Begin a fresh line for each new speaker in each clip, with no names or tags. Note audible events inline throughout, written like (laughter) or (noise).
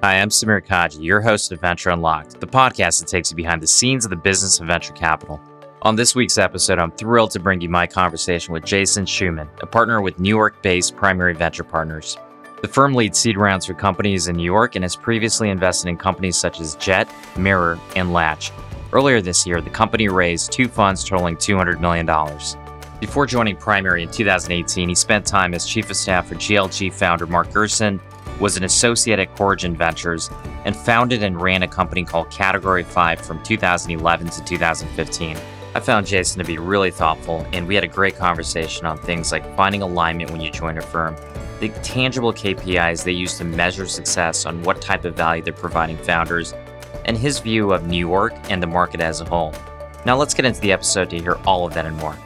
Hi, I'm Samir Kaji, your host of Venture Unlocked, the podcast that takes you behind the scenes of the business of venture capital. On this week's episode, I'm thrilled to bring you my conversation with Jason Shuman, a partner with New York based Primary Venture Partners. The firm leads seed rounds for companies in New York and has previously invested in companies such as Jet, Mirror, and Latch. Earlier this year, the company raised two funds totaling $200 million. Before joining Primary in 2018, he spent time as chief of staff for GLG founder Mark Gerson, was an associate at Corigin Ventures, and founded and ran a company called Category 5 from 2011 to 2015. I found Jason to be really thoughtful, and we had a great conversation on things like finding alignment when you join a firm, the tangible KPIs they use to measure success on what type of value they're providing founders, and his view of New York and the market as a whole. Now let's get into the episode to hear all of that and more.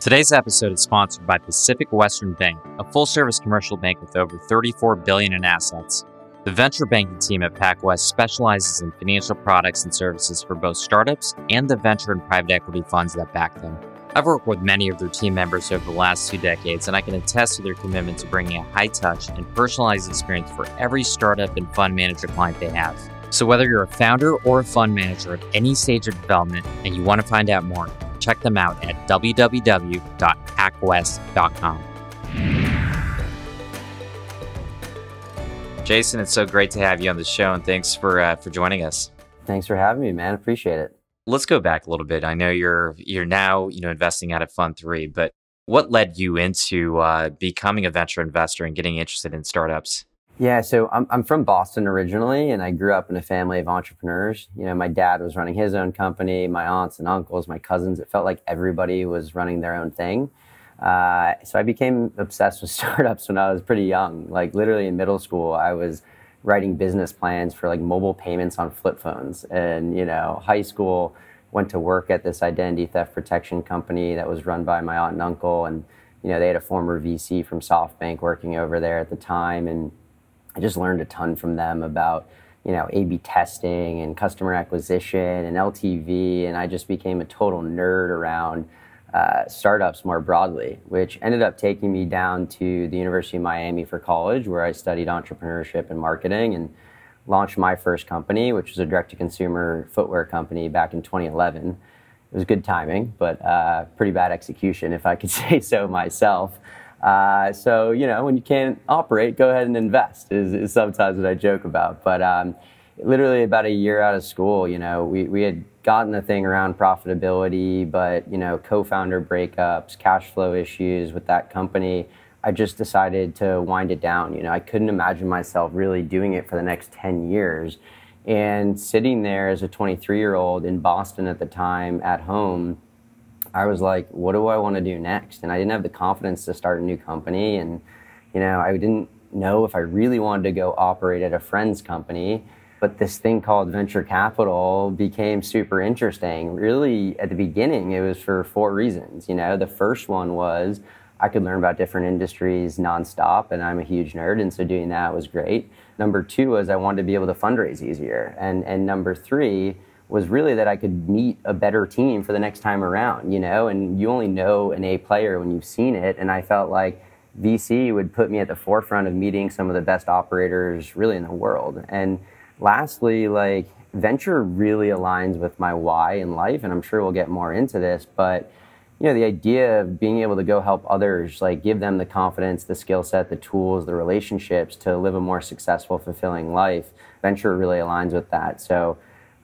Today's episode is sponsored by Pacific Western Bank, a full-service commercial bank with over 34 billion in assets. The venture banking team at PacWest specializes in financial products and services for both startups and the venture and private equity funds that back them. I've worked with many of their team members over the last two decades, and I can attest to their commitment to bringing a high touch and personalized experience for every startup and fund manager client they have. So, whether you're a founder or a fund manager at any stage of development and you want to find out more, check them out at www.pacwest.com. Jason, it's so great to have you on the show, and thanks for uh, for joining us.
Thanks for having me, man. Appreciate it.
Let's go back a little bit. I know you're you're now you know investing out of Fund Three, but what led you into uh, becoming a venture investor and getting interested in startups?
Yeah, so I'm I'm from Boston originally, and I grew up in a family of entrepreneurs. You know, my dad was running his own company, my aunts and uncles, my cousins. It felt like everybody was running their own thing. Uh, so I became obsessed with (laughs) startups when I was pretty young. Like literally in middle school, I was writing business plans for like mobile payments on flip phones. And you know, high school, went to work at this identity theft protection company that was run by my aunt and uncle, and you know, they had a former VC from SoftBank working over there at the time, and I just learned a ton from them about you know A/B testing and customer acquisition and LTV, and I just became a total nerd around uh, startups more broadly, which ended up taking me down to the University of Miami for college, where I studied entrepreneurship and marketing and launched my first company, which was a direct to consumer footwear company back in 2011. It was good timing, but uh, pretty bad execution, if I could (laughs) say so myself. Uh, so, you know, when you can't operate, go ahead and invest, is, is sometimes what I joke about. But um, literally about a year out of school, you know, we, we had gotten the thing around profitability, but, you know, co founder breakups, cash flow issues with that company. I just decided to wind it down. You know, I couldn't imagine myself really doing it for the next 10 years. And sitting there as a 23 year old in Boston at the time at home, I was like, what do I want to do next? And I didn't have the confidence to start a new company. And, you know, I didn't know if I really wanted to go operate at a friend's company. But this thing called venture capital became super interesting. Really, at the beginning, it was for four reasons. You know, the first one was I could learn about different industries nonstop, and I'm a huge nerd, and so doing that was great. Number two was I wanted to be able to fundraise easier, and and number three was really that I could meet a better team for the next time around. You know, and you only know an A player when you've seen it, and I felt like VC would put me at the forefront of meeting some of the best operators really in the world, and lastly, like venture really aligns with my why in life, and I'm sure we'll get more into this, but you know the idea of being able to go help others like give them the confidence the skill set the tools the relationships to live a more successful fulfilling life venture really aligns with that. So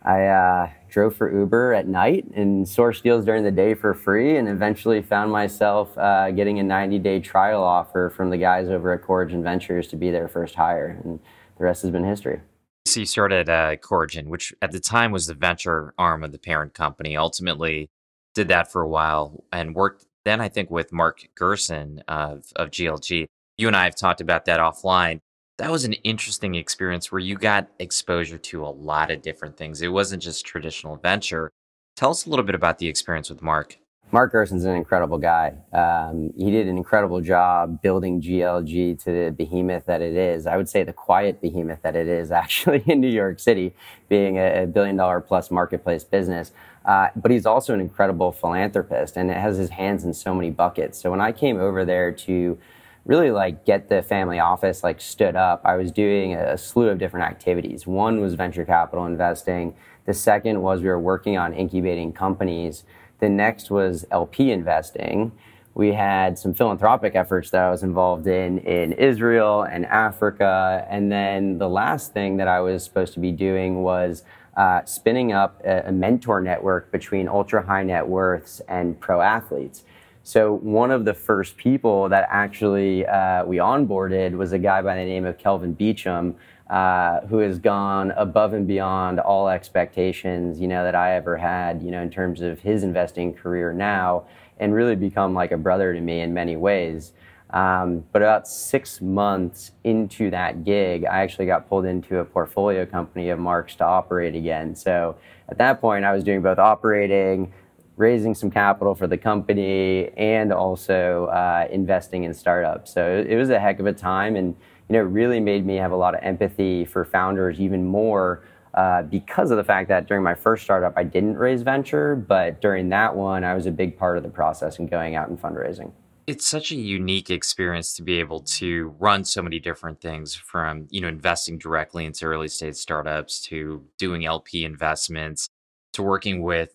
i uh, drove for uber at night and sourced deals during the day for free and eventually found myself uh, getting a 90 day trial offer from the guys over at Corigin Ventures to be their first hire and the rest has been history
so you started uh, Corigin, which at the time was the venture arm of the parent company. Ultimately, did that for a while and worked then I think with Mark Gerson of of GLG. You and I have talked about that offline. That was an interesting experience where you got exposure to a lot of different things. It wasn't just traditional venture. Tell us a little bit about the experience with Mark.
Mark Gerson's an incredible guy. Um, he did an incredible job building GLG to the behemoth that it is. I would say the quiet behemoth that it is (laughs) actually in New York City, being a, billion dollar plus marketplace business. Uh, but he's also an incredible philanthropist and it has his hands in so many buckets. So when I came over there to really like get the family office like stood up, I was doing a slew of different activities. One was venture capital investing. The second was we were working on incubating companies. The next was LP investing. We had some philanthropic efforts that I was involved in in Israel and Africa. And then the last thing that I was supposed to be doing was uh, spinning up a, a mentor network between ultra high net worths and pro athletes. So one of the first people that actually uh, we onboarded was a guy by the name of Kelvin Beachum, uh, who has gone above and beyond all expectations, you know, that I ever had, you know, in terms of his investing career now, and really become like a brother to me in many ways. Um, but about six months into that gig, I actually got pulled into a portfolio company of Mark's to operate again. So at that point, I was doing both operating, raising some capital for the company and also uh, investing in startups. So it was a heck of a time, and you know, it really made me have a lot of empathy for founders even more. Uh, because of the fact that during my first startup, I didn't raise venture, but during that one, I was a big part of the process and going out and fundraising.
It's such a unique experience to be able to run so many different things from, you know, investing directly into early stage startups to doing LP investments to working with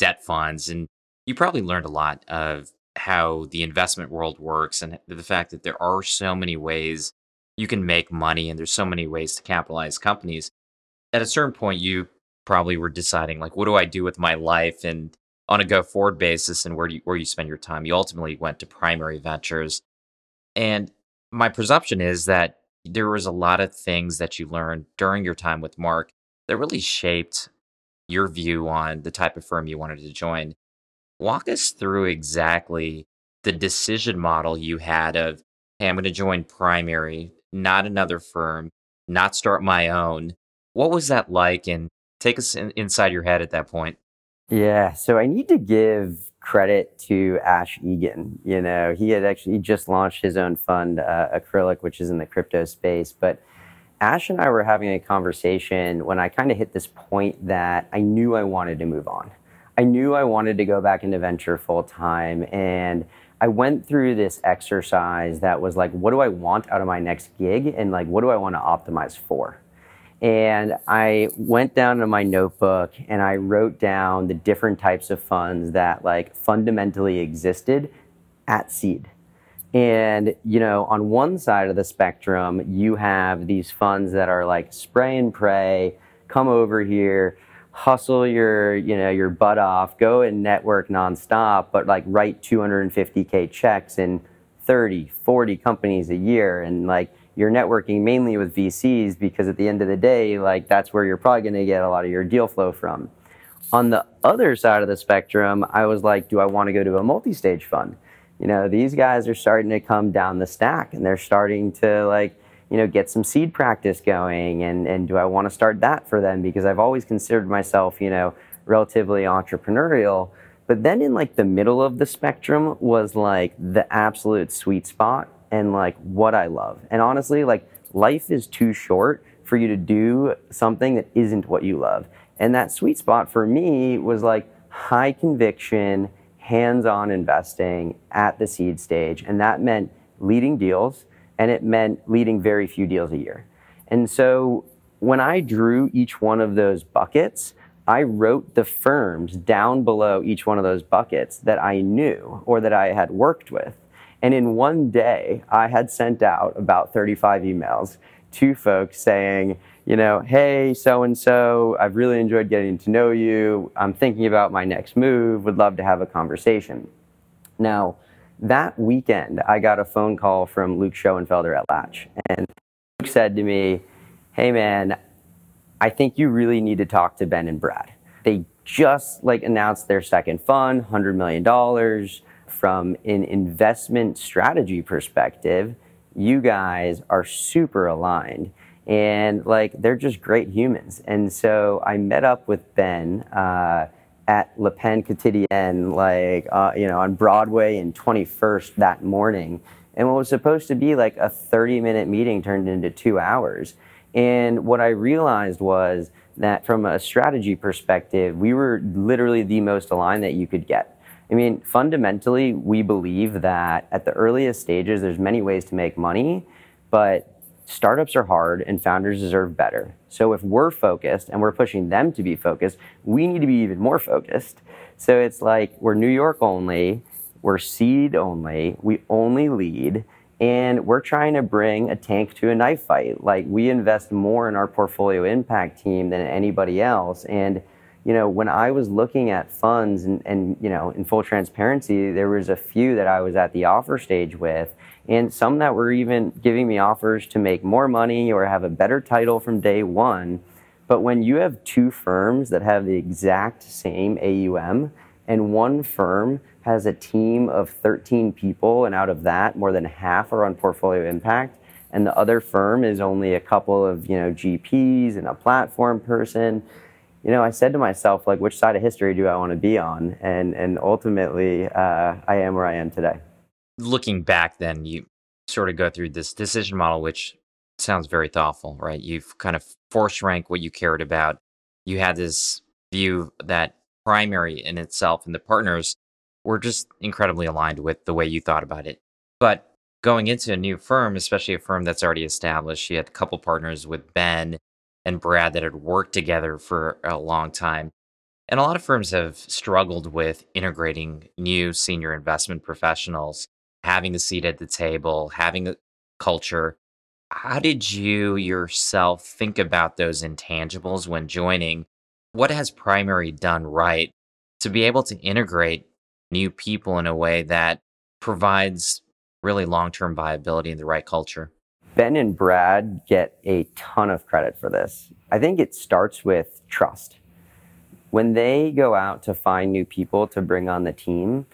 debt funds. And you probably learned a lot of how the investment world works and the fact that there are so many ways you can make money and there's so many ways to capitalize companies. At a certain point, you probably were deciding like, what do I do with my life and on a go forward basis and where you, where you spend your time. You ultimately went to primary ventures. And my presumption is that there was a lot of things that you learned during your time with Mark that really shaped your view on the type of firm you wanted to join. Walk us through exactly the decision model you had of, hey, I'm going to join primary, not another firm, not start my own. What was that like? And take us in, inside your head at that point.
Yeah, so I need to give credit to Ash Egan. You know, he had actually he just launched his own fund, uh, Acrylic, which is in the crypto space, but Ash and I were having a conversation when I kind of hit this point that I knew I wanted to move on. I knew I wanted to go back into venture full time. And I went through this exercise that was like, what do I want out of my next gig? And like, what do I want to optimize for? And I went down to my notebook and I wrote down the different types of funds that like fundamentally existed at seed. And, you know, on one side of the spectrum, you have these funds that are like spray and pray, come over here, hustle your, you know, your butt off, go and network nonstop, but like write 250K checks in 30, 40 companies a year. And like, you're networking mainly with VCs because at the end of the day, like that's where you're probably going to get a lot of your deal flow from. On the other side of the spectrum, I was like, do I want to go to a multi-stage fund? You know, these guys are starting to come down the stack and they're starting to like, you know, get some seed practice going. And, and do I want to start that for them? Because I've always considered myself, you know, relatively entrepreneurial. But then in like the middle of the spectrum was like the absolute sweet spot and like what I love. And honestly, like life is too short for you to do something that isn't what you love. And that sweet spot for me was like high conviction, hands on investing at the seed stage. And that meant leading deals and it meant leading very few deals a year. And so when I drew each one of those buckets, I wrote the firms down below each one of those buckets that I knew or that I had worked with. And in one day, I had sent out about 35 emails to folks saying, you know, hey, so and so, I've really enjoyed getting to know you. I'm thinking about my next move, would love to have a conversation. Now, that weekend, I got a phone call from Luke Schoenfelder at Latch. And Luke said to me, hey, man, I think you really need to talk to Ben and Brad. They just like announced their second fund, $100 million. From an investment strategy perspective, you guys are super aligned and like they're just great humans. And so I met up with Ben uh, at Le Pain Quotidien, like uh, you know, on Broadway and 21st that morning. And what was supposed to be like a 30 minute meeting turned into two hours. And what I realized was that from a strategy perspective, we were literally the most aligned that you could get. I mean, fundamentally, we believe that at the earliest stages, there's many ways to make money, but startups are hard and founders deserve better. So if we're focused and we're pushing them to be focused, we need to be even more focused. So it's like we're New York only, we're seed only, we only lead, and we're trying to bring a tank to a knife fight. Like we invest more in our portfolio impact team than anybody else. And you know, when I was looking at funds and, and, you know, in full transparency, there was a few that I was at the offer stage with, and some that were even giving me offers to make more money or have a better title from day one. But when you have two firms that have the exact same AUM, and one firm has a team of 13 people, and out of that, more than half are on portfolio impact, and the other firm is only a couple of you know GPs and a platform person you know, I said to myself, like, which side of history do I want to be on? And and ultimately, uh, I am where I am today.
Looking back, then you sort of go through this decision model, which sounds very thoughtful, right? You've kind of force rank what you cared about. You had this view that primary in itself and the partners were just incredibly aligned with the way you thought about it. But going into a new firm, especially a firm that's already established, you had a couple partners with Ben and Brad that had worked together for a long time. And a lot of firms have struggled with integrating new senior investment professionals, having a seat at the table, having a culture. How did you yourself think about those intangibles when joining? What has Primary done right to be able to integrate new people in a way that provides really long term viability in the right culture?
Ben and Brad get a ton of credit for this. I think it starts with trust. When they go out to find new people to bring on the team,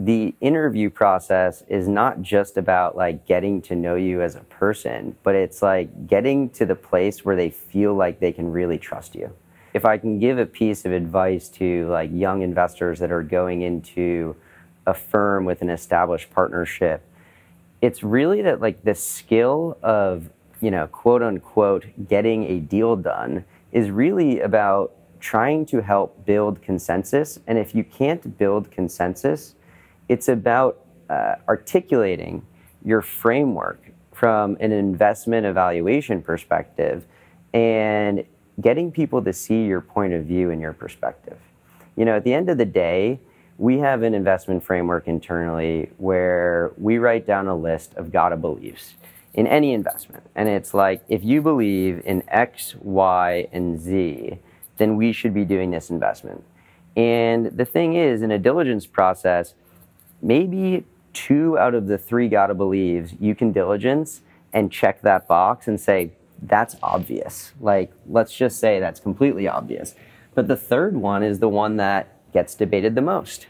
the interview process is not just about like getting to know you as a person, but it's like getting to the place where they feel like they can really trust you. If I can give a piece of advice to like young investors that are going into a firm with an established partnership, it's really that like the skill of you know quote unquote getting a deal done is really about trying to help build consensus and if you can't build consensus it's about uh, articulating your framework from an investment evaluation perspective and getting people to see your point of view and your perspective you know at the end of the day we have an investment framework internally where we write down a list of gotta beliefs in any investment. And it's like, if you believe in X, Y, and Z, then we should be doing this investment. And the thing is, in a diligence process, maybe two out of the three gotta believes you can diligence and check that box and say, that's obvious. Like, let's just say that's completely obvious. But the third one is the one that gets debated the most.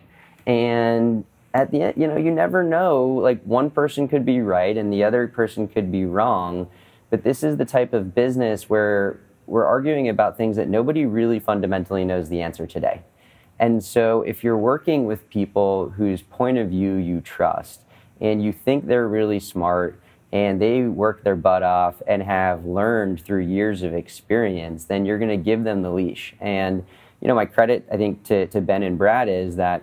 And at the end, you know, you never know. Like one person could be right and the other person could be wrong. But this is the type of business where we're arguing about things that nobody really fundamentally knows the answer today. And so if you're working with people whose point of view you trust and you think they're really smart and they work their butt off and have learned through years of experience, then you're going to give them the leash. And you know, my credit, I think, to, to Ben and Brad is that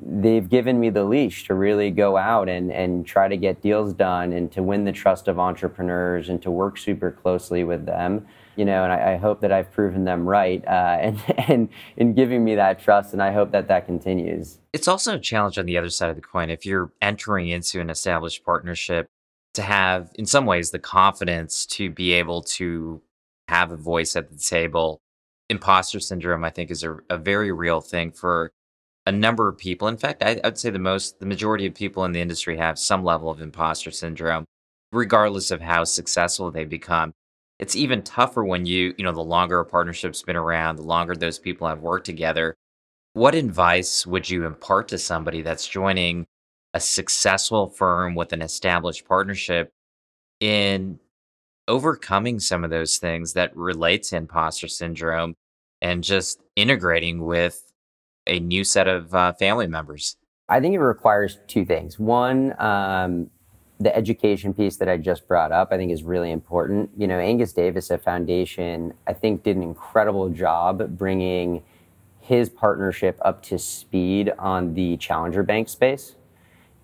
they've given me the leash to really go out and, and try to get deals done and to win the trust of entrepreneurs and to work super closely with them. You know, and I, I hope that I've proven them right uh, (laughs) and, and in giving me that trust, and I hope that that continues.
It's also a challenge on the other side of the coin. If you're entering into an established partnership, to have, in some ways, the confidence to be able to have a voice at the table imposter syndrome, I think, is a, a very real thing for a number of people. In fact, I, I'd say the most, the majority of people in the industry have some level of imposter syndrome, regardless of how successful they become. It's even tougher when you, you know, the longer a partnership's been around, the longer those people have worked together. What advice would you impart to somebody that's joining a successful firm with an established partnership in overcoming some of those things that relate to imposter syndrome and just integrating with a new set of uh, family members?
I think it requires two things. One, um, the education piece that I just brought up, I think is really important. You know, Angus Davis at Foundation, I think, did an incredible job bringing his partnership up to speed on the challenger bank space.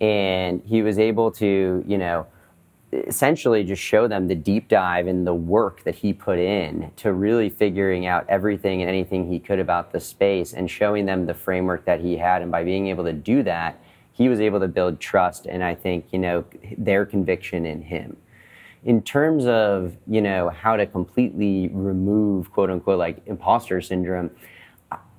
And he was able to, you know, essentially just show them the deep dive and the work that he put in to really figuring out everything and anything he could about the space and showing them the framework that he had. And by being able to do that, he was able to build trust and I think, you know, their conviction in him. In terms of, you know, how to completely remove quote unquote like imposter syndrome,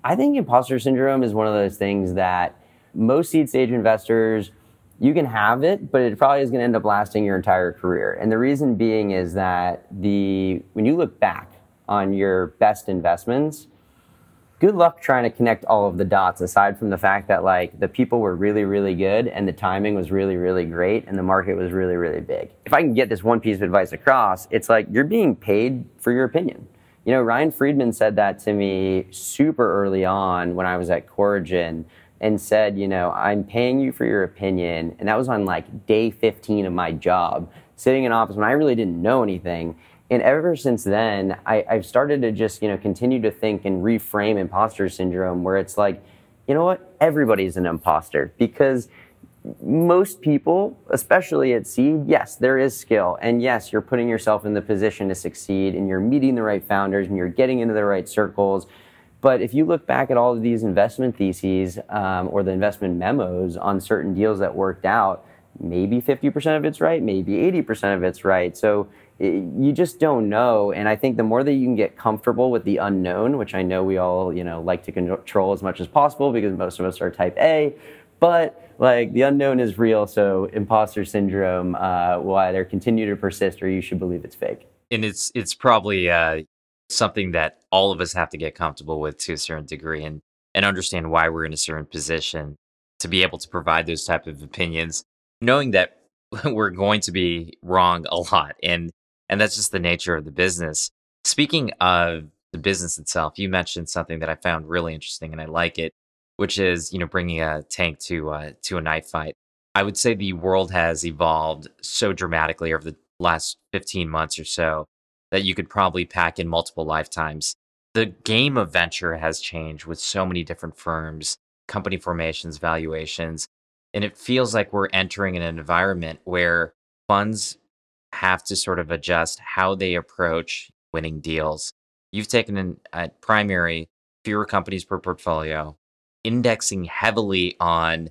I think imposter syndrome is one of those things that most seed stage investors you can have it, but it probably is going to end up lasting your entire career. And the reason being is that the when you look back on your best investments, good luck trying to connect all of the dots aside from the fact that like the people were really really good and the timing was really really great and the market was really really big. If I can get this one piece of advice across, it's like you're being paid for your opinion. You know, Ryan Freedman said that to me super early on when I was at Corigin and said, you know, I'm paying you for your opinion. And that was on like day 15 of my job, sitting in office when I really didn't know anything. And ever since then, I, have started to just, you know, continue to think and reframe imposter syndrome where it's like, you know what? Everybody's an imposter because most people, especially at seed, yes, there is skill. And yes, you're putting yourself in the position to succeed and you're meeting the right founders and you're getting into the right circles but if you look back at all of these investment theses um, or the investment memos on certain deals that worked out, maybe 50% of it's right, maybe 80% of it's right. So you just don't know. And I think the more that you can get comfortable with the unknown, which I know we all, you know, like to control as much as possible because most of us are type A, but like the unknown is real. So imposter syndrome uh, will either continue to persist or you should believe it's fake.
And it's it's probably uh, something that all of us have to get comfortable with to a certain degree and and understand why we're in a certain position to be able to provide those type of opinions knowing that (laughs) we're going to be wrong a lot and and that's just the nature of the business speaking of the business itself you mentioned something that i found really interesting and i like it which is you know bringing a tank to uh, to a knife fight i would say the world has evolved so dramatically over the last 15 months or so that you could probably pack in multiple lifetimes. The game of venture has changed with so many different firms, company formations, valuations, and it feels like we're entering an environment where funds have to sort of adjust how they approach winning deals. You've taken an, a uh, primary fewer companies per portfolio, indexing heavily on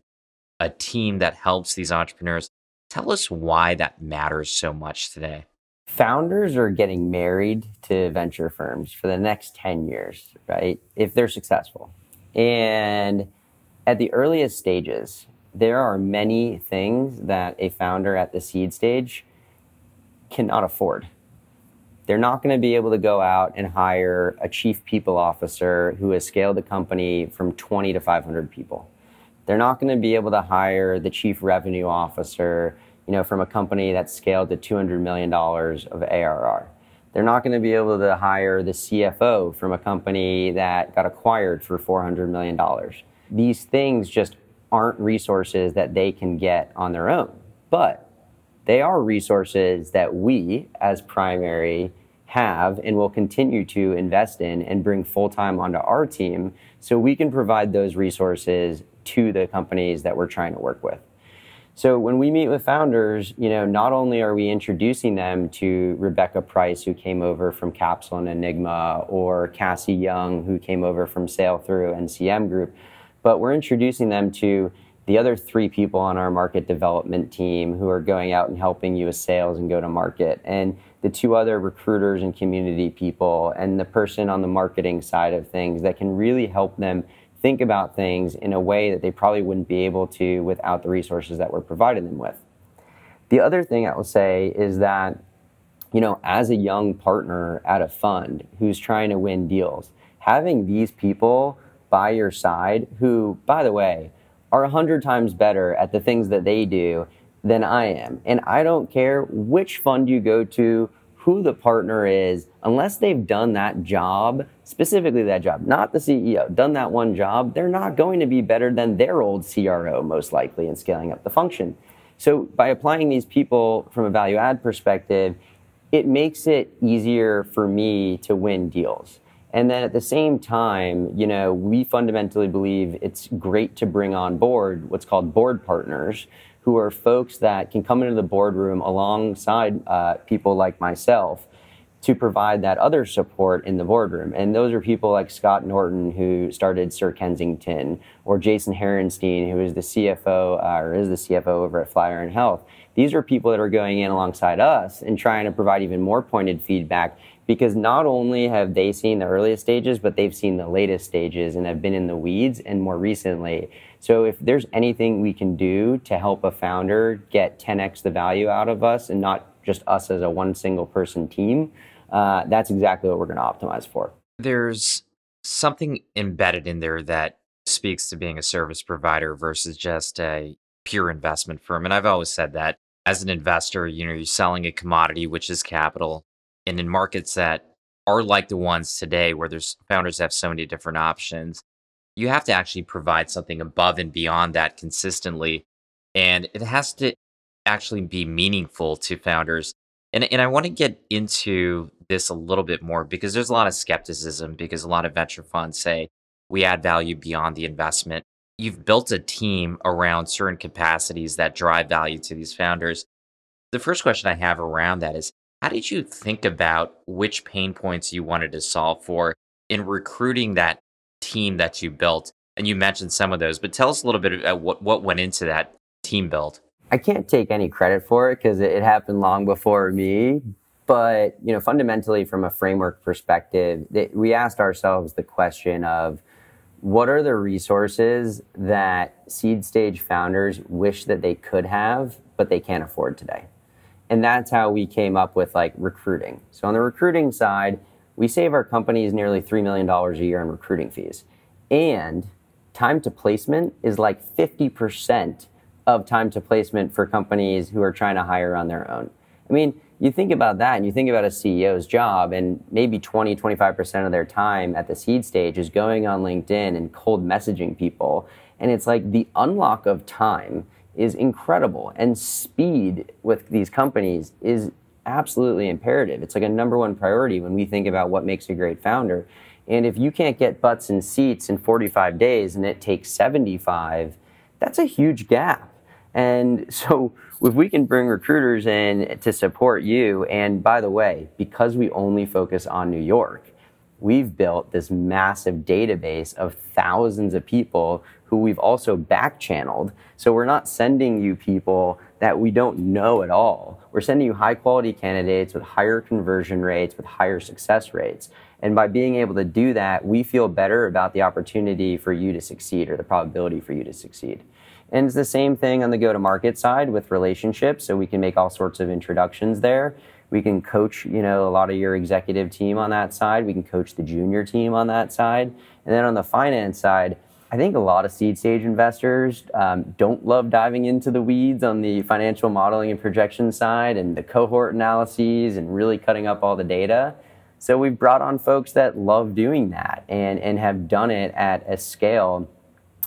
a team that helps these entrepreneurs. Tell us why that matters so much today
founders are getting married to venture firms for the next 10 years, right? If they're successful. And at the earliest stages, there are many things that a founder at the seed stage cannot afford. They're not going to be able to go out and hire a chief people officer who has scaled the company from 20 to 500 people. They're not going to be able to hire the chief revenue officer you know, from a company that's scaled to $200 million of ARR. They're not going to be able to hire the CFO from a company that got acquired for $400 million. These things just aren't resources that they can get on their own, but they are resources that we as primary have and will continue to invest in and bring full time onto our team so we can provide those resources to the companies that we're trying to work with. So when we meet with founders, you know, not only are we introducing them to Rebecca Price, who came over from Capsule and Enigma, or Cassie Young, who came over from Sailthru and CM Group, but we're introducing them to the other three people on our market development team who are going out and helping you with sales and go to market, and the two other recruiters and community people, and the person on the marketing side of things that can really help them think about things in a way that they probably wouldn't be able to without the resources that we're providing them with. The other thing I will say is that, you know, as a young partner at a fund who's trying to win deals, having these people by your side who, by the way, are a hundred times better at the things that they do than I am. And I don't care which fund you go to, who the partner is, unless they've done that job, specifically that job, not the CEO, done that one job, they're not going to be better than their old CRO, most likely, in scaling up the function. So by applying these people from a value add perspective, it makes it easier for me to win deals. And then at the same time, you know, we fundamentally believe it's great to bring on board what's called board partners, who are folks that can come into the boardroom alongside uh, people like myself to provide that other support in the boardroom. And those are people like Scott Norton, who started Sir Kensington, or Jason Herenstein, who is the CFO uh, or is the CFO over at Flatiron Health. These are people that are going in alongside us and trying to provide even more pointed feedback because not only have they seen the earliest stages, but they've seen the latest stages and have been in the weeds and more recently. So if there's anything we can do to help a founder get 10x the value out of us and not just us as a one single person team, uh, that's exactly what we're going to optimize for.
There's something embedded in there that speaks to being a service provider versus just a pure investment firm. And I've always said that as an investor, you know, you're selling a commodity, which is capital. And in markets that are like the ones today, where there's founders have so many different options, you have to actually provide something above and beyond that consistently. And it has to actually be meaningful to founders. And, and I want to get into this a little bit more because there's a lot of skepticism because a lot of venture funds say we add value beyond the investment. You've built a team around certain capacities that drive value to these founders. The first question I have around that is how did you think about which pain points you wanted to solve for in recruiting that team that you built? And you mentioned some of those, but tell us a little bit about uh, what, what went into that team build.
I can't take any credit for it because it happened long before me. But you know, fundamentally, from a framework perspective, we asked ourselves the question of what are the resources that seed stage founders wish that they could have, but they can't afford today. And that's how we came up with like recruiting. So on the recruiting side, we save our companies nearly $3 million a year in recruiting fees. And time to placement is like 50% of time to placement for companies who are trying to hire on their own. I mean, you think about that and you think about a CEO's job and maybe 20, 25% of their time at the seed stage is going on LinkedIn and cold messaging people. And it's like the unlock of time is incredible. And speed with these companies is absolutely imperative. It's like a number one priority when we think about what makes a great founder. And if you can't get butts and seats in 45 days and it takes 75, that's a huge gap. And (laughs) so if we can bring recruiters in to support you, and by the way, because we only focus on New York, we've built this massive database of thousands of people who we've also back channeled. So we're not sending you people that we don't know at all. We're sending you high quality candidates with higher conversion rates, with higher success rates. And by being able to do that, we feel better about the opportunity for you to succeed or the probability for you to succeed. And it's the same thing on the go to market side with relationships. So we can make all sorts of introductions there. We can coach, you know, a lot of your executive team on that side. We can coach the junior team on that side. And then on the finance side, I think a lot of seed stage investors um, don't love diving into the weeds on the financial modeling and projection side and the cohort analyses and really cutting up all the data. So we've brought on folks that love doing that and, and have done it at a scale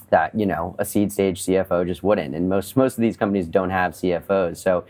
that you know a seed stage CFO just wouldn't. And most most of these companies don't have CFOs. So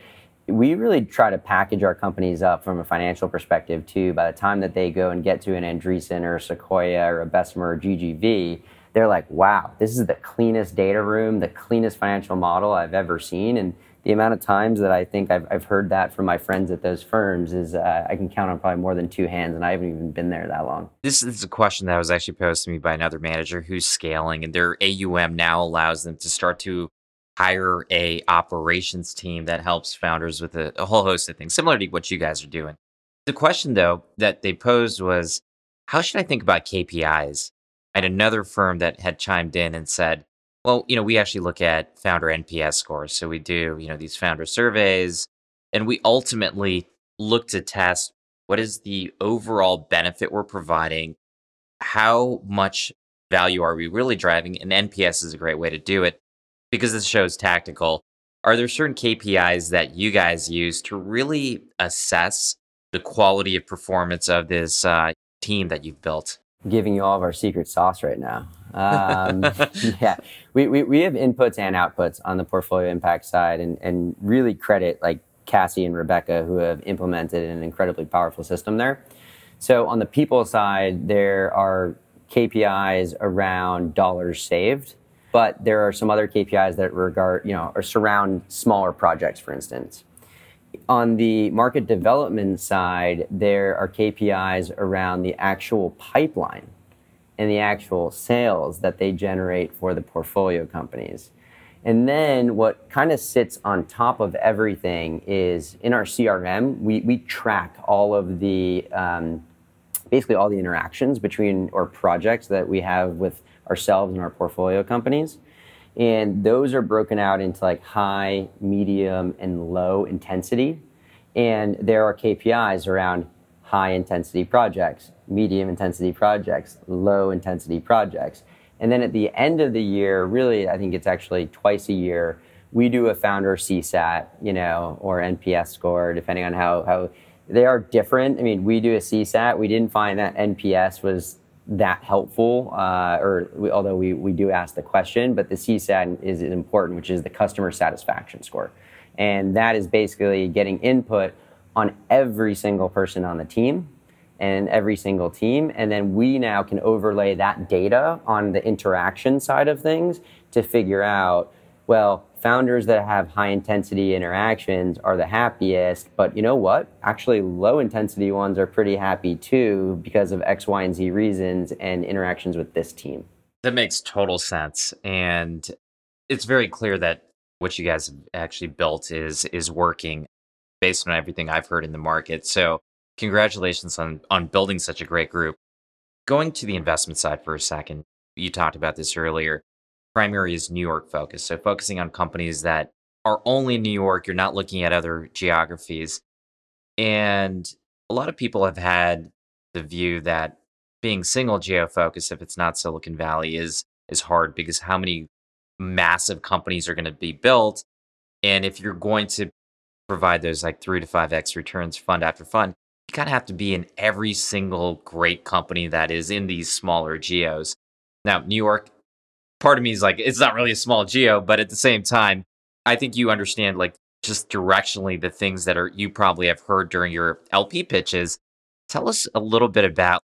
we really try to package our companies up from a financial perspective too. By the time that they go and get to an Andreessen or a Sequoia or a Bessemer or GGV, they're like, wow, this is the cleanest data room, the cleanest financial model I've ever seen. And the amount of times that I think I've, I've heard that from my friends at those firms is uh, I can count on probably more than two hands, and I haven't even been there that long.
This is a question that was actually posed to me by another manager who's scaling, and their AUM now allows them to start to hire a operations team that helps founders with a, a whole host of things, similar to what you guys are doing. The question, though, that they posed was, how should I think about KPIs? I had another firm that had chimed in and said, well, you know, we actually look at founder NPS scores. So we do, you know, these founder surveys, and we ultimately look to test what is the overall benefit we're providing, how much value are we really driving, and NPS is a great way to do it because this show is tactical. Are there certain KPIs that you guys use to really assess the quality of performance of this uh, team that you've built?
Giving you all of our secret sauce right now. Um, (laughs) yeah, we, we, we have inputs and outputs on the portfolio impact side and, and really credit like Cassie and Rebecca who have implemented an incredibly powerful system there. So on the people side, there are KPIs around dollars saved, but there are some other KPIs that regard, you know, or surround smaller projects, for instance. On the market development side, there are KPIs around the actual pipeline and the actual sales that they generate for the portfolio companies. And then what kind of sits on top of everything is in our CRM, we, we track all of the um, basically all the interactions between or projects that we have with ourselves and our portfolio companies. And those are broken out into like high, medium, and low intensity. And there are KPIs around high intensity projects, medium intensity projects, low intensity projects. And then at the end of the year, really, I think it's actually twice a year, we do a founder CSAT, you know, or NPS score, depending on how, how they are different. I mean, we do a CSAT. We didn't find that NPS was that helpful, uh, or we, although we, we do ask the question, but the CSAT is important, which is the customer satisfaction score. And that is basically getting input on every single person on the team and every single team. And then we now can overlay that data on the interaction side of things to figure out, well, founders that have high intensity interactions are the happiest, but you know what? Actually, low intensity ones are pretty happy too because of X, Y, and Z reasons and interactions with this team.
That makes total sense. And it's very clear that what you guys have actually built is is working based on everything I've heard in the market. So congratulations on on building such a great group. Going to the investment side for a second, you talked about this earlier primary is New York focused. So focusing on companies that are only in New York, you're not looking at other geographies. And a lot of people have had the view that being single geo focused, if it's not Silicon Valley, is is hard because how many massive companies are going to be built? And if you're going to provide those like three to five X returns fund after fund, you kind of have to be in every single great company that is in these smaller geos. Now, New York part of me is like, it's not really a small geo, but at the same time, I think you understand like just directionally the things that are you probably have heard during your LP pitches. Tell us a little bit about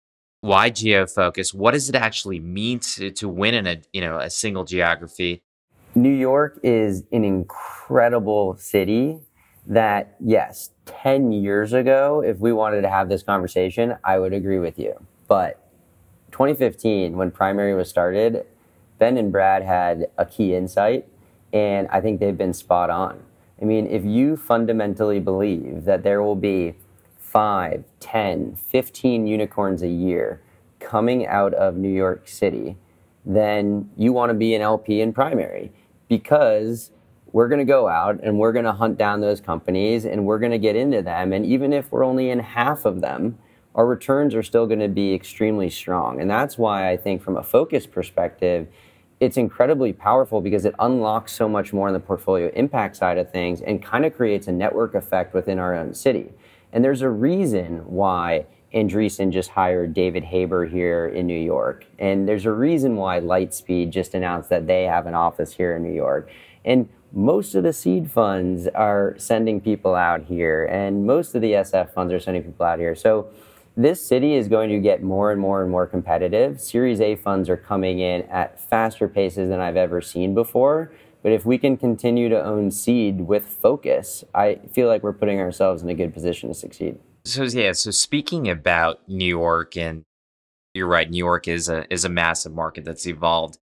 why geo focus. What does it actually mean to, to win in a you know a single geography?
New York is an incredible city that yes, 10 years ago, if we wanted to have this conversation, I would agree with you. But 2015, when primary was started, Ben and Brad had a key insight, and I think they've been spot on. I mean, if you fundamentally believe that there will be 5, 10, 15 unicorns a year coming out of New York City, then you want to be an LP in primary because we're going to go out and we're going to hunt down those companies and we're going to get into them. And even if we're only in half of them, our returns are still going to be extremely strong. And that's why I think, from a focus perspective, it's incredibly powerful because it unlocks so much more on the portfolio impact side of things and kind of creates a network effect within our own city. And there's a reason why Andreessen just hired David Haber here in New York. And there's a reason why Lightspeed just announced that they have an office here in New York. And most of the seed funds are sending people out here, and most of the SF funds are sending people out here. So this city is going to get more and more and more competitive. Series A funds are coming in at faster paces than I've ever seen before. But if we can continue to own seed with focus, I feel like we're putting ourselves in a good position to succeed.
So yeah, so speaking about New York and you're right, New York is a is a massive market that's evolved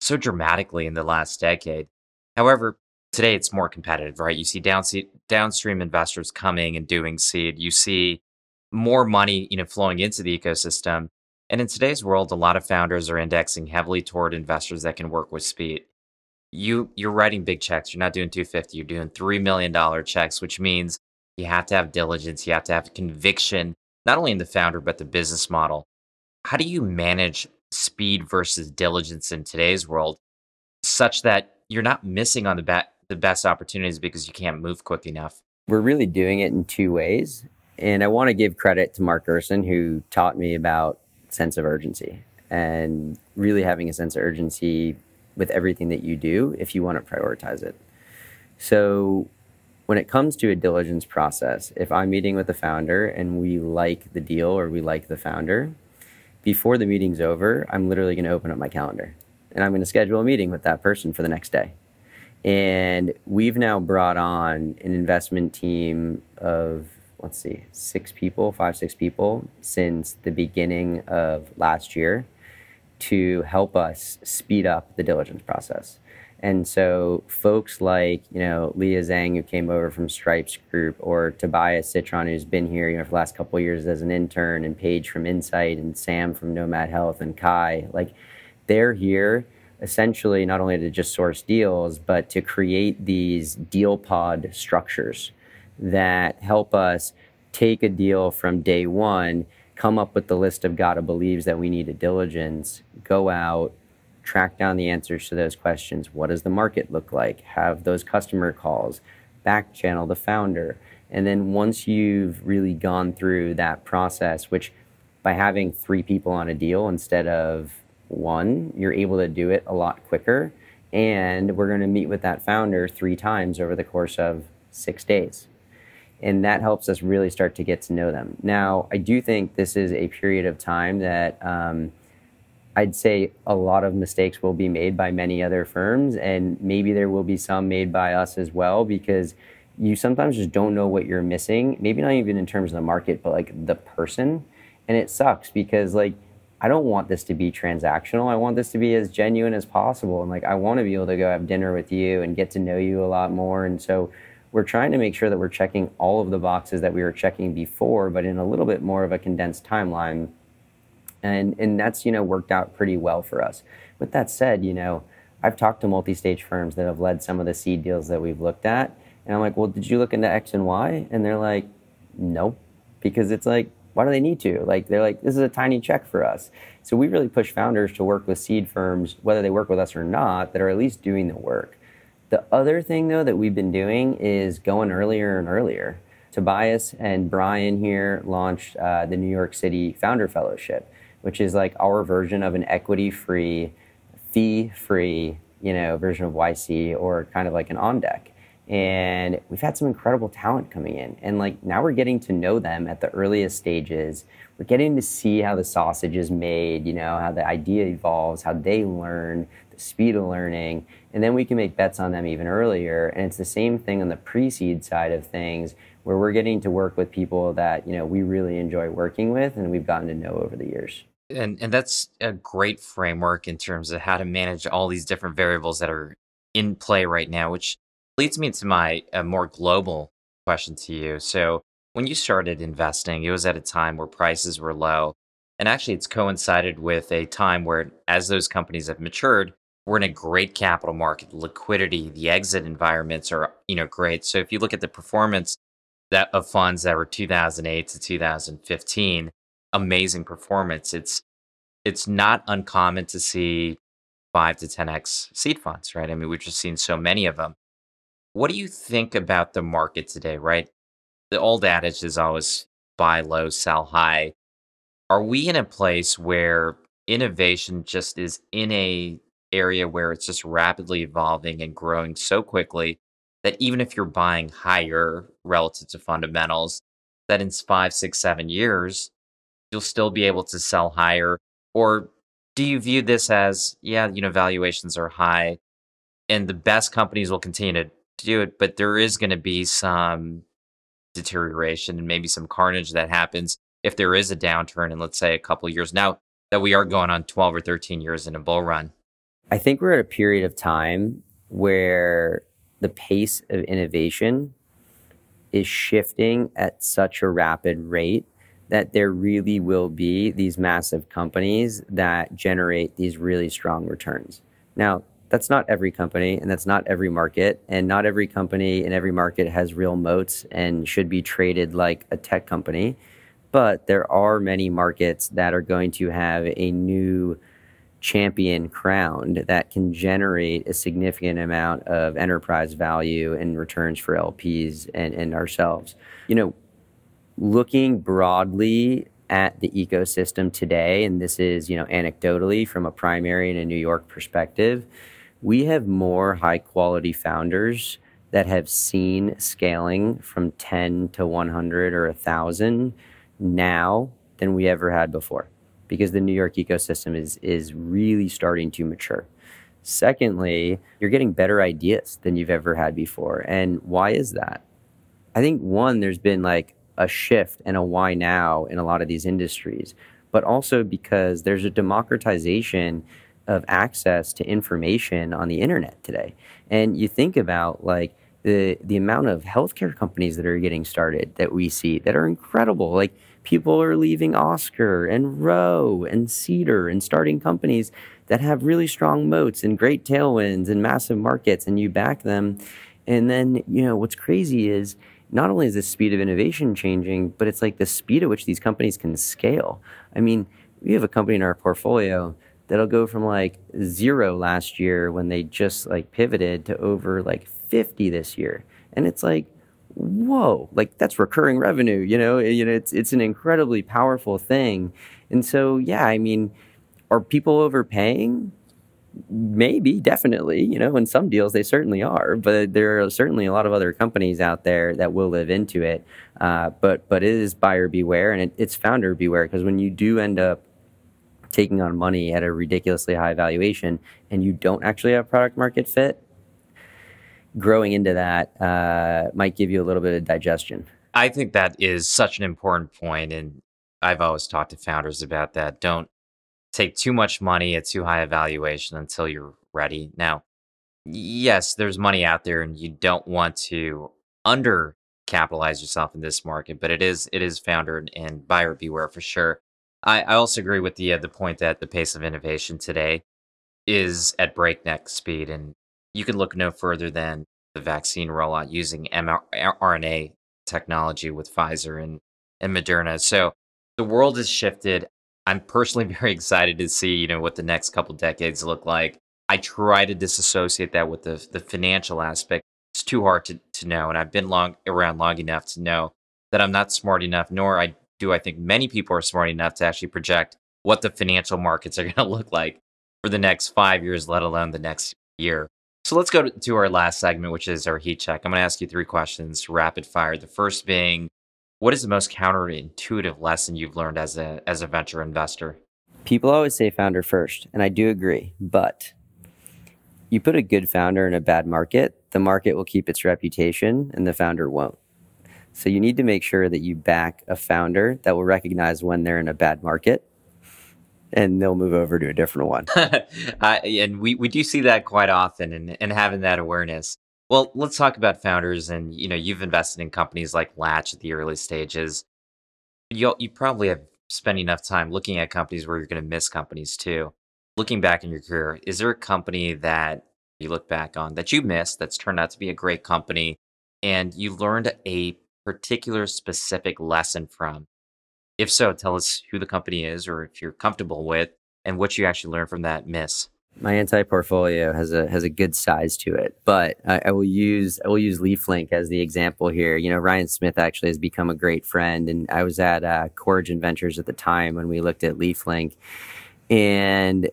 so dramatically in the last decade. However, today it's more competitive, right? You see downstream investors coming and doing seed. You see more money, you know, flowing into the ecosystem. And in today's world, a lot of founders are indexing heavily toward investors that can work with speed. You you're writing big checks. You're not doing 250. You're doing three million dollar checks, which means you have to have diligence. You have to have conviction, not only in the founder but the business model. How do you manage speed versus diligence in today's world, such that you're not missing on the be- the best opportunities because you can't move quick enough?
We're really doing it in two ways. And I want to give credit to Mark Gerson, who taught me about sense of urgency and really having a sense of urgency with everything that you do if you want to prioritize it. So when it comes to a diligence process, if I'm meeting with the founder and we like the deal or we like the founder, before the meeting's over, I'm literally going to open up my calendar and I'm going to schedule a meeting with that person for the next day. And we've now brought on an investment team of, let's see, six people, five, six people since the beginning of last year to help us speed up the diligence process. And so folks like, you know, Leah Zhang, who came over from Stripes Group, or Tobias Citron, who's been here, you know, for the last couple years as an intern, and Paige from Insight, and Sam from Nomad Health, and Kai, like they're here essentially not only to just source deals, but to create these deal pod structures that help us take a deal from day one, come up with the list of gotta believes that we need a diligence, go out, track down the answers to those questions. What does the market look like? Have those customer calls, back channel the founder. And then once you've really gone through that process, which by having three people on a deal instead of one, you're able to do it a lot quicker. And we're going to meet with that founder three times over the course of six days. And that helps us really start to get to know them. Now, I do think this is a period of time that um, I'd say a lot of mistakes will be made by many other firms, and maybe there will be some made by us as well because you sometimes just don't know what you're missing. Maybe not even in terms of the market, but like the person. And it sucks because, like, I don't want this to be transactional. I want this to be as genuine as possible. And, like, I want to be able to go have dinner with you and get to know you a lot more. And so, we're trying to make sure that we're checking all of the boxes that we were checking before, but in a little bit more of a condensed timeline and and that's you know worked out pretty well for us. With that said, you know I've talked to multi-stage firms that have led some of the seed deals that we've looked at, and I'm like, well, did you look into X and Y? And they're like, nope, because it's like, why do they need to? Like they're like, this is a tiny check for us. So we really push founders to work with seed firms, whether they work with us or not, that are at least doing the work. The other thing though that we've been doing is going earlier and earlier. Tobias and Brian here launched uh, the New York City Founder Fellowship which is like our version of an equity free, fee free, you know, version of YC or kind of like an on deck. And we've had some incredible talent coming in. And like now we're getting to know them at the earliest stages. We're getting to see how the sausage is made, you know, how the idea evolves, how they learn, speed of learning. And then we can make bets on them even earlier. And it's the same thing on the pre seed side of things where we're getting to work with people that, you know, we really enjoy working with and we've gotten to know over the years.
And and that's a great framework in terms of how to manage all these different variables that are in play right now, which leads me to my a more global question to you. So when you started investing, it was at a time where prices were low. And actually it's coincided with a time where as those companies have matured, we're in a great capital market. Liquidity, the exit environments are, you know, great. So if you look at the performance that of funds that were 2008 to 2015, amazing performance. It's it's not uncommon to see five to 10x seed funds, right? I mean, we've just seen so many of them. What do you think about the market today, right? The old adage is always buy low, sell high. Are we in a place where innovation just is in a area where it's just rapidly evolving and growing so quickly that even if you're buying higher relative to fundamentals, that in five, six, seven years, you'll still be able to sell higher? Or do you view this as, yeah, you know, valuations are high and the best companies will continue to do it, but there is going to be some deterioration and maybe some carnage that happens if there is a downturn in, let's say, a couple years now that we are going on 12 or 13 years in a bull run?
I think we're at a period of time where the pace of innovation is shifting at such a rapid rate that there really will be these massive companies that generate these really strong returns. Now, that's not every company and that's not every market and not every company in every market has real moats and should be traded like a tech company but there are many markets that are going to have a new champion crowned that can generate a significant amount of enterprise value and returns for LPs and, and ourselves. You know, looking broadly at the ecosystem today, and this is, you know, anecdotally from a primary and a New York perspective, we have more high quality founders that have seen scaling from 10 to 100 or 1,000 now than we ever had before because the New York ecosystem is, is really starting to mature. Secondly, you're getting better ideas than you've ever had before. And why is that? I think one, there's been like a shift and a why now in a lot of these industries, but also because there's a democratization of access to information on the internet today. And you think about like the the amount of healthcare companies that are getting started that we see that are incredible. Like people are leaving Oscar and Ro and Cedar and starting companies that have really strong moats and great tailwinds and massive markets and you back them. And then, you know, what's crazy is not only is the speed of innovation changing, but it's like the speed at which these companies can scale. I mean, we have a company in our portfolio that'll go from like zero last year when they just like pivoted to over like 50 this year. And it's like, whoa, like that's recurring revenue, you know, you know, it's, it's an incredibly powerful thing. And so, yeah, I mean, are people overpaying? Maybe, definitely. You know, in some deals they certainly are, but there are certainly a lot of other companies out there that will live into it. Uh, but but it is buyer beware and it, it's founder beware because when you do end up taking on money at a ridiculously high valuation and you don't actually have product market fit, growing into that uh, might give you a little bit of digestion.
I think that is such an important point, and I've always talked to founders about that. Don't take too much money at too high a valuation until you're ready. Now, yes, there's money out there, and you don't want to under capitalize yourself in this market, but it is it is founder and buyer beware for sure. I, I also agree with the uh, the point that the pace of innovation today is at breakneck speed, and you can look no further than the vaccine rollout using mRNA technology with Pfizer and, and Moderna. So the world has shifted. I'm personally (laughs) very excited to see, you know, what the next couple decades look like. I try to disassociate that with the the financial aspect. It's too hard to, to know. And I've been long around long enough to know that I'm not smart enough, nor I do I think many people are smart enough to actually project what the financial markets are (laughs) going to look like for the next five years, let alone the next year. So let's go to, our last segment, which is our heat check. I'm going to ask you three questions, rapid fire. The first being, what is the most counterintuitive lesson you've learned as a as a venture investor?
People always say founder first, and I do agree, but you put a good founder in a bad market, the market will keep its reputation and the founder won't. So you need to make sure that you back a founder that will recognize when they're in a bad market and they'll move over to a different one. (laughs) uh,
and we, we do see that quite often and, and having that awareness. Well, let's talk about founders and you know, you've invested in companies like Latch at the early stages. You you probably have spent enough time looking at companies where you're going to miss companies too. Looking back in your career, is there a company that you look back on that you missed that's turned out to be a great company and you learned a particular specific lesson from? If so, tell us who the company is or if you're comfortable with and what you actually learned from that miss.
My anti portfolio has a has a good size to it, but I, I, will use I will use LeafLink as the example here. You know, Ryan Smith actually has become a great friend, and I was at uh, Corigin Ventures at the time when we looked at LeafLink, and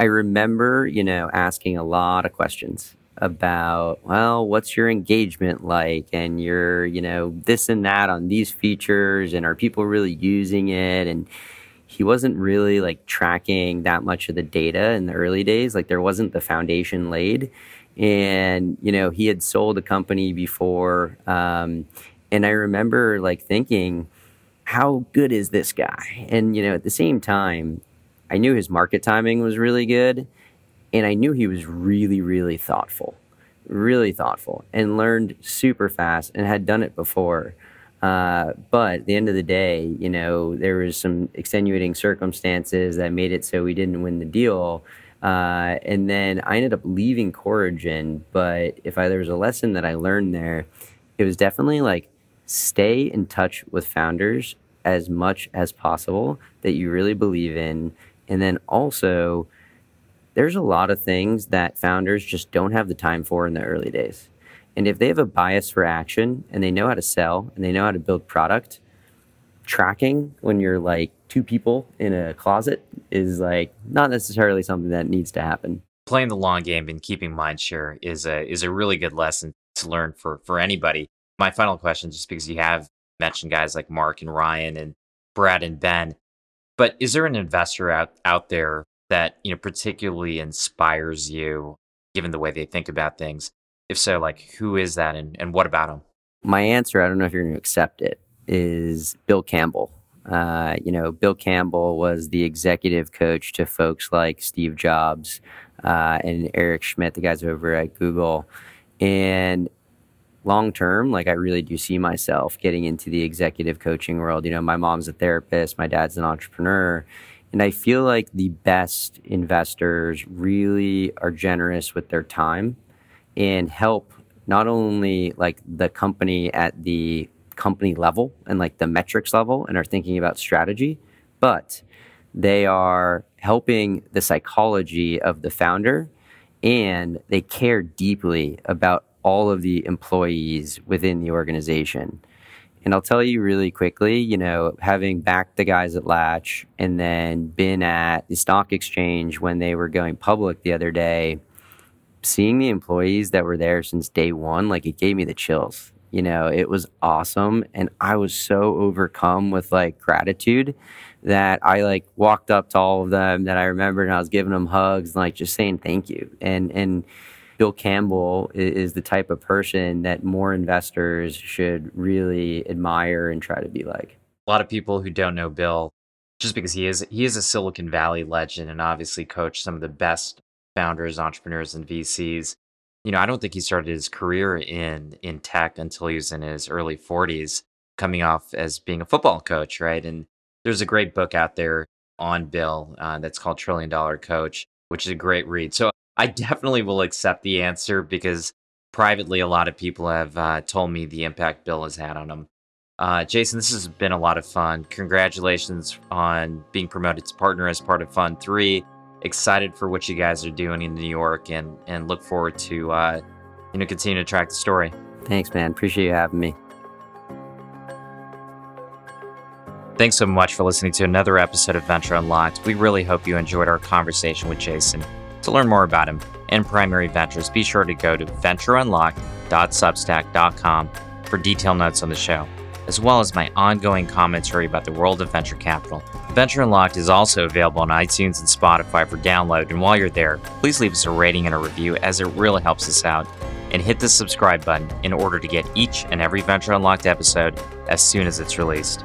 I remember you know asking a lot of questions about, well, what's your engagement like? And your, you know, this and that on these features. And are people really using it? And he wasn't really like tracking that much of the data in the early days. Like there wasn't the foundation laid. And, you know, he had sold a company before. Um, and I remember like thinking, how good is this guy? And, you know, at the same time, I knew his market timing was really good and I knew he was really, really thoughtful, really thoughtful, and learned super fast and had done it before. Uh, but at the end of the day, you know, there was some extenuating circumstances that made it so we didn't win the deal. Uh, and then I ended up leaving Corigin. But if I, there was a lesson that I learned there, it was definitely like stay in touch with founders as much as possible that you really believe in. And then also, there's a lot of things that founders just don't have the time for in the early days. And if they have a bias for action and they know how to sell and they know how to build product, tracking when you're like two people in a closet is like not necessarily something that needs to happen.
Playing the long game and keeping mind share is a is a really good lesson to learn for for anybody. My final question, just because you have mentioned guys like Mark and Ryan and Brad and Ben, but is there an investor out out there that you know particularly inspires you, given the way they think about things? If so, like who is that, and, and what about them?
My answer, I don't know if you're going to accept it, is Bill Campbell. Uh, you know, Bill Campbell was the executive coach to folks like Steve Jobs uh, and Eric Schmidt, the guys over at Google. And long term, like I really do see myself getting into the executive coaching world. You know, my mom's a therapist, my dad's an entrepreneur. And I feel like the best investors really are generous with their time and help not only like the company at the company level and like the metrics level and are thinking about strategy, but they are helping the psychology of the founder and they care deeply about all of the employees within the organization. And I'll tell you really quickly, you know, having backed the guys at Latch and then been at the stock exchange when they were going public the other day, seeing the employees that were there since day one, like it gave me the chills. You know, it was awesome. And I was so overcome with like gratitude that I like walked up to all of them that I remembered and I was giving them hugs and like just saying thank you. And, and, Bill Campbell is the type of person that more investors should really admire and try to be like.
A lot of people who don't know Bill, just because he is he is a Silicon Valley legend and obviously coached some of the best founders, entrepreneurs, and VCs. You know, I don't think he started his career in in tech until he was in his early 40s, coming off as being a football coach, right? And there's a great book out there on Bill uh, that's called Trillion Dollar Coach, which is a great read. So I definitely will accept the answer because privately, a lot of people have uh, told me the impact Bill has had on them. Uh, Jason, this has been a lot of fun. Congratulations on being promoted to partner as part of Fund 3. Excited for what you guys are doing in New York and, and look forward to uh, you know continue to track the story.
Thanks, man. Appreciate you having me.
Thanks so much for listening to another episode of Venture Unlocked. We really hope you enjoyed our conversation with Jason. To learn more about him and Primary Ventures, be sure to go to ventureunlocked.substack.com for detailed notes on the show, as well as my ongoing commentary about the world of venture capital. Venture Unlocked is also available on iTunes and Spotify for download, and while you're there, please leave us a rating and a review as it really helps us out. And hit the subscribe button in order to get each and every Venture Unlocked episode as soon as it's released.